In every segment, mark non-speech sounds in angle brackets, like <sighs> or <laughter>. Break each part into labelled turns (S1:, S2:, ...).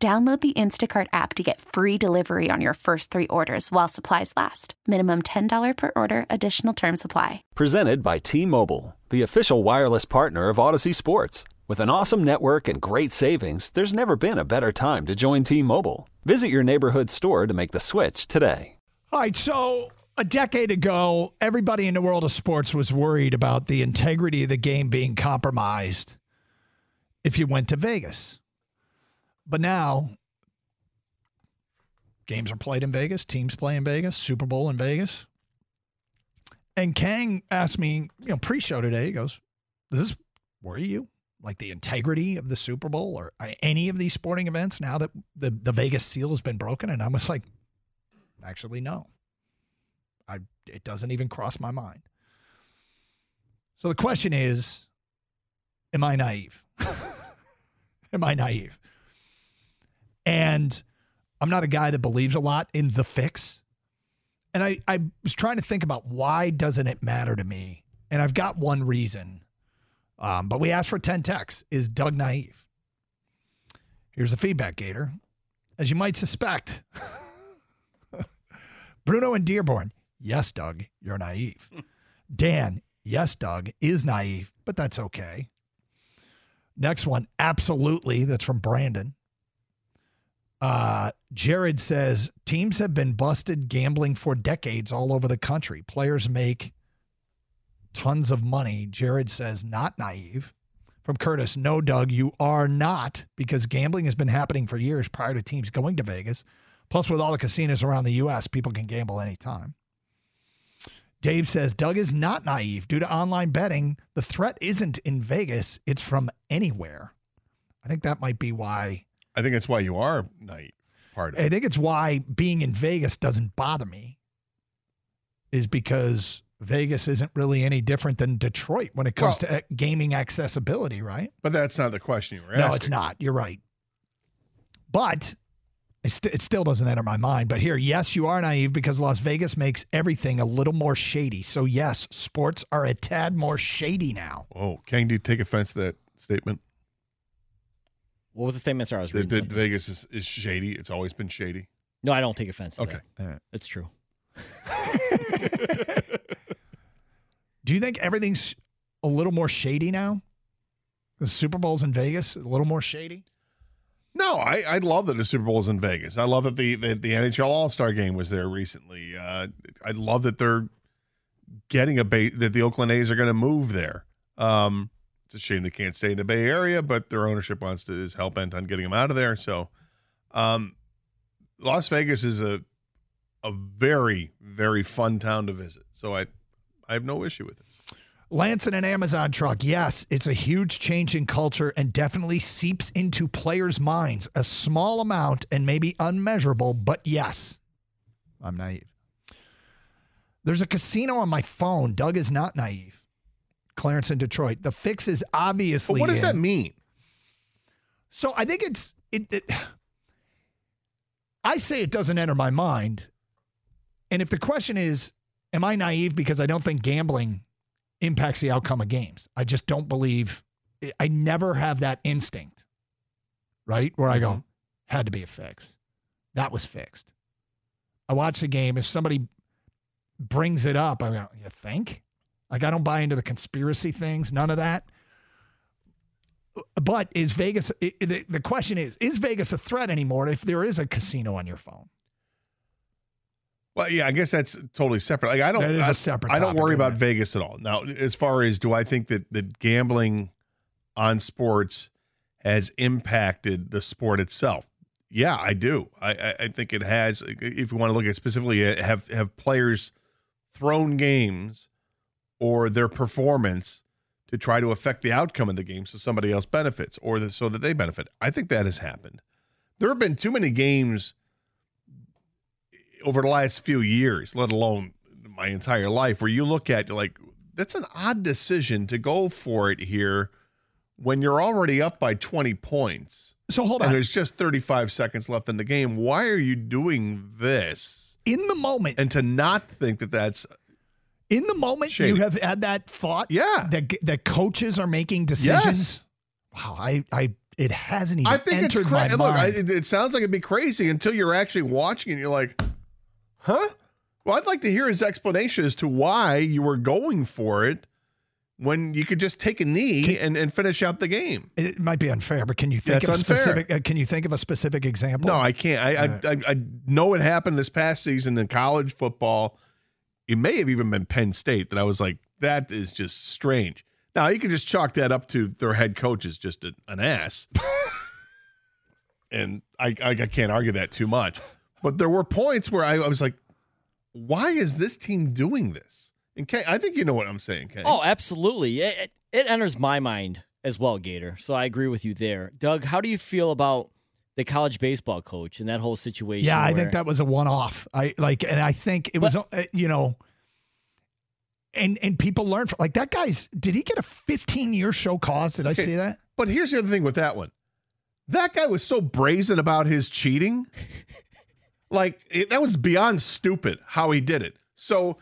S1: Download the Instacart app to get free delivery on your first three orders while supplies last. Minimum $10 per order, additional term supply.
S2: Presented by T Mobile, the official wireless partner of Audacy Sports. With an awesome network and great savings, there's never been a better time to join T Mobile. Visit your neighborhood store to make the switch today.
S3: All right, so a decade ago, everybody in the world of sports was worried about the integrity of the game being compromised if you went to Vegas. But now, games are played in Vegas, teams play in Vegas, Super Bowl in Vegas. And Kang asked me, you know, pre-show today, he goes, "Does this worry you? Like the integrity of the Super Bowl or any of these sporting events now that the the Vegas seal has been broken?" And I was like, "Actually, no. I it doesn't even cross my mind." So the question is, am I naive? <laughs> am I naive? And I'm not a guy that believes a lot in the fix. And I, I was trying to think about why doesn't it matter to me? And I've got one reason. Um, but we asked for 10 texts. Is Doug naive? Here's the feedback, Gator. As you might suspect, <laughs> Bruno and Dearborn, yes, Doug, you're naive. <laughs> Dan, yes, Doug, is naive, but that's okay. Next one, absolutely. That's from Brandon. Uh, Jared says teams have been busted gambling for decades all over the country. Players make tons of money. Jared says not naive. From Curtis, no, Doug, you are not because gambling has been happening for years prior to teams going to Vegas. Plus, with all the casinos around the U.S., people can gamble anytime. Dave says Doug is not naive. Due to online betting, the threat isn't in Vegas, it's from anywhere. I think that might be why
S4: I think that's why you are naive. Part of
S3: I think it's why being in Vegas doesn't bother me, is because Vegas isn't really any different than Detroit when it comes well, to gaming accessibility, right?
S4: But that's not the question you were
S3: asking.
S4: No,
S3: it's not. You're right. But it, st- it still doesn't enter my mind. But here, yes, you are naive because Las Vegas makes everything a little more shady. So, yes, sports are a tad more shady now.
S4: Oh, Kang, do you take offense to that statement?
S5: What was the statement? Sorry, I was reading.
S4: The, Vegas is, is shady. It's always been shady.
S5: No, I don't take offense. To
S4: okay,
S5: that. it's true. <laughs>
S3: Do you think everything's a little more shady now? The Super Bowl's in Vegas, a little more shady.
S4: No, I, I love that the Super Bowl is in Vegas. I love that the the, the NHL All Star Game was there recently. Uh, I love that they're getting a bait that the Oakland A's are going to move there. Um, it's a shame they can't stay in the Bay Area, but their ownership wants to is hell bent on getting them out of there. So, um, Las Vegas is a a very very fun town to visit. So I I have no issue with this.
S3: Lance in an Amazon truck. Yes, it's a huge change in culture and definitely seeps into players' minds. A small amount and maybe unmeasurable, but yes, I'm naive. There's a casino on my phone. Doug is not naive. Clarence in Detroit. The fix is obviously.
S4: But what does
S3: in.
S4: that mean?
S3: So I think it's it, it. I say it doesn't enter my mind, and if the question is, am I naive because I don't think gambling impacts the outcome of games? I just don't believe. I never have that instinct, right? Where I go, mm-hmm. had to be a fix. That was fixed. I watch the game. If somebody brings it up, I go, you think? Like I don't buy into the conspiracy things, none of that. But is Vegas? The, the question is: Is Vegas a threat anymore? If there is a casino on your phone.
S4: Well, yeah, I guess that's totally separate. Like I don't,
S3: that is a separate.
S4: I, don't worry about
S3: it?
S4: Vegas at all. Now, as far as do I think that that gambling on sports has impacted the sport itself? Yeah, I do. I, I think it has. If you want to look at specifically, uh, have have players thrown games or their performance to try to affect the outcome of the game so somebody else benefits or the, so that they benefit. I think that has happened. There have been too many games over the last few years, let alone my entire life, where you look at like that's an odd decision to go for it here when you're already up by 20 points.
S3: So hold
S4: And
S3: on.
S4: there's just 35 seconds left in the game. Why are you doing this?
S3: In the moment,
S4: And to not think that that's
S3: in the moment,
S4: Shady.
S3: you have had that thought.
S4: Yeah.
S3: That that coaches are making decisions.
S4: yes.
S3: Wow. I I it hasn't even
S4: I think it's crazy. Look, I, it, it sounds like it'd be crazy until you're actually watching and you're like, huh? Well, I'd like to hear his explanation as to why you were going for it when you could just take a knee and, and finish out the game.
S3: It might be unfair, but can you think
S4: That's
S3: of a
S4: unfair.
S3: specific? Uh, can you think of a specific example?
S4: No, I can't. I, I, I, I know it happened this past season in college football. It may have even been Penn State that I was like, that is just strange. Now, you can just chalk that up to their head coach is just a, an ass. <laughs> and I, I, I can't argue that too much. But there were points where I, I was like, why is this team doing this? And Kay, I think you know what I'm saying, Kay.
S5: Oh, absolutely. It, it, it enters my mind as well, Gator. So I agree with you there. Doug, how do you feel about the college baseball coach and that whole situation?
S3: Yeah, I
S5: where-
S3: think that was a one-off. I like, and I think it was, uh, you know, and and people learn from like that guy's. Did he get a 15-year show cause? Did I
S4: Okay.
S3: see that?
S4: But here's the other thing with that one. That guy was so brazen about his cheating. <laughs> like it, that was beyond stupid how he did it. So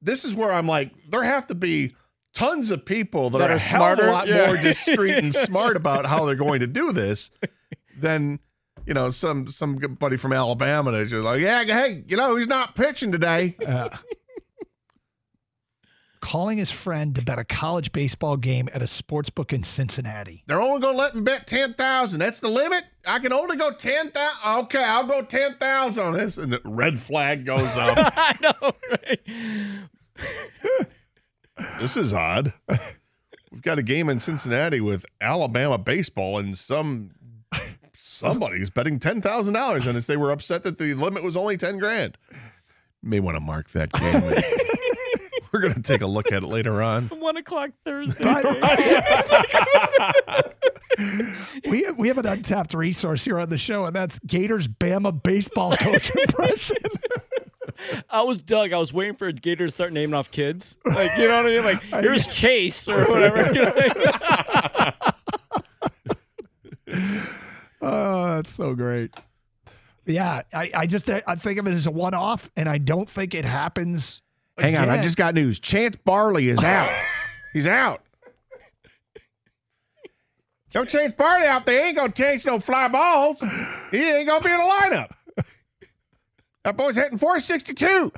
S4: this is where I'm like, there have to be tons of people that,
S5: That
S4: are
S5: are
S4: a hell of a lot
S5: Yeah.
S4: more discreet and smart <laughs> about how they're going to do this than you know some somebody from Alabama that's just like, yeah, hey, you know, he's not pitching today. <laughs>
S3: Uh, calling his friend to bet a college baseball game at a sports book in Cincinnati.
S4: They're only going to let him bet ten thousand. That's the limit. I can only go ten thousand. Okay, I'll go ten thousand on this, and the red flag goes up. <laughs>
S5: I know, right?
S4: this is odd. We've got a game in Cincinnati with Alabama baseball, and some somebody is betting ten thousand dollars on this. They were upset that the limit was only ten grand. May want to mark that game. <laughs> We're going to take a look at it later on.
S5: One o'clock Thursday. <laughs>
S3: we we have an untapped resource here on the show, and that's Gators Bama baseball coach <laughs> impression.
S5: I was Doug. I was waiting for Gator to start naming off kids. Like, you know what I mean? Like, here's Chase or whatever. You're like,
S3: Oh, that's so great. Yeah, I, I just uh, I think of it as a one off, and I don't think it happens.
S4: Hang on, I just got news. Chance Barley is out. <laughs> He's out. No Chance Barley out there. He ain't gonna chase no fly balls. He ain't gonna be in the lineup. That boy's hitting 462.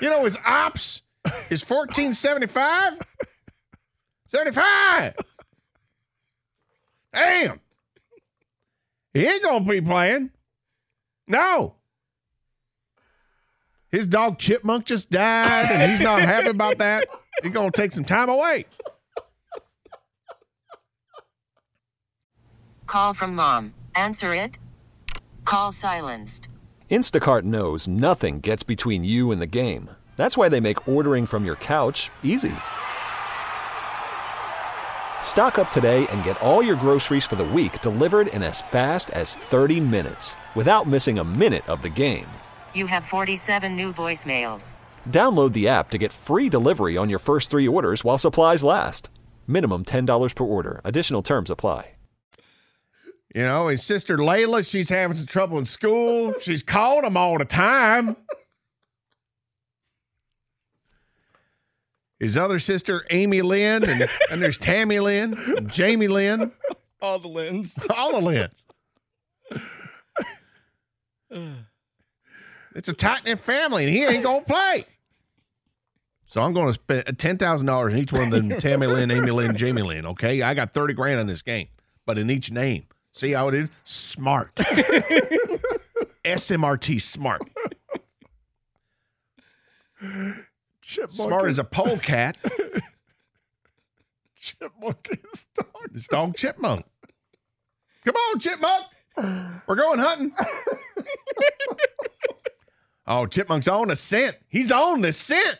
S4: You know his ops is 1475? 75. Damn. He ain't gonna be playing. No. His dog Chipmunk just died, and he's not happy about that. He's gonna take some time away.
S6: Call from mom. Answer it. Call silenced.
S2: Instacart knows nothing gets between you and the game. That's why they make ordering from your couch easy. Stock up today and get all your groceries for the week delivered in as fast as 30 minutes without missing a minute of the game.
S6: You have 47 new voicemails.
S2: Download the app to get free delivery on your first three orders while supplies last. Minimum $10 per order. Additional terms apply.
S4: You know, his sister Layla, she's having some trouble in school. She's calling him all the time. His other sister, Amy Lynn, and, and there's Tammy Lynn, and Jamie Lynn,
S5: all the Lynn's. <laughs>
S4: all the Lynns. <sighs> It's a tight knit family, and he ain't gonna play. So I'm going to spend ten thousand dollars in each one of them. <laughs> Tammy Lynn, Amy Lynn, Jamie Lynn. Okay, I got thirty grand on this game, but in each name. See how it is? Smart. <laughs> SMRT. Smart.
S3: Chipmunk
S4: Smart as a polecat. <laughs>
S3: chipmunk is dog.
S4: It's dog chipmunk. Come on, chipmunk. We're going hunting. <laughs> oh, chipmunk's on the scent. He's on the scent.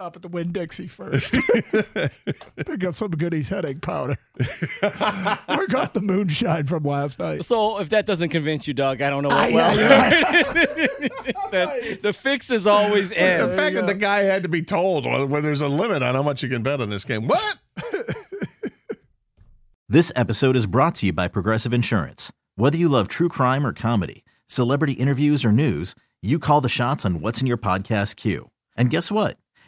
S3: Stop at the Winn Dixie first. <laughs> Pick up some goodies headache powder. <laughs> Work off the moonshine from last night.
S5: So if that doesn't convince you, Doug, I don't know what
S3: yeah,
S5: will.
S3: you're <laughs>
S5: The- the fix is always in.
S4: the fact that the guy had to be told well, well, there's a limit on how much you can bet on this game. What?
S7: This episode is brought to you by Progressive Insurance. Whether you love true crime or comedy, celebrity interviews or news, you call the shots on what's in your podcast queue. And guess what?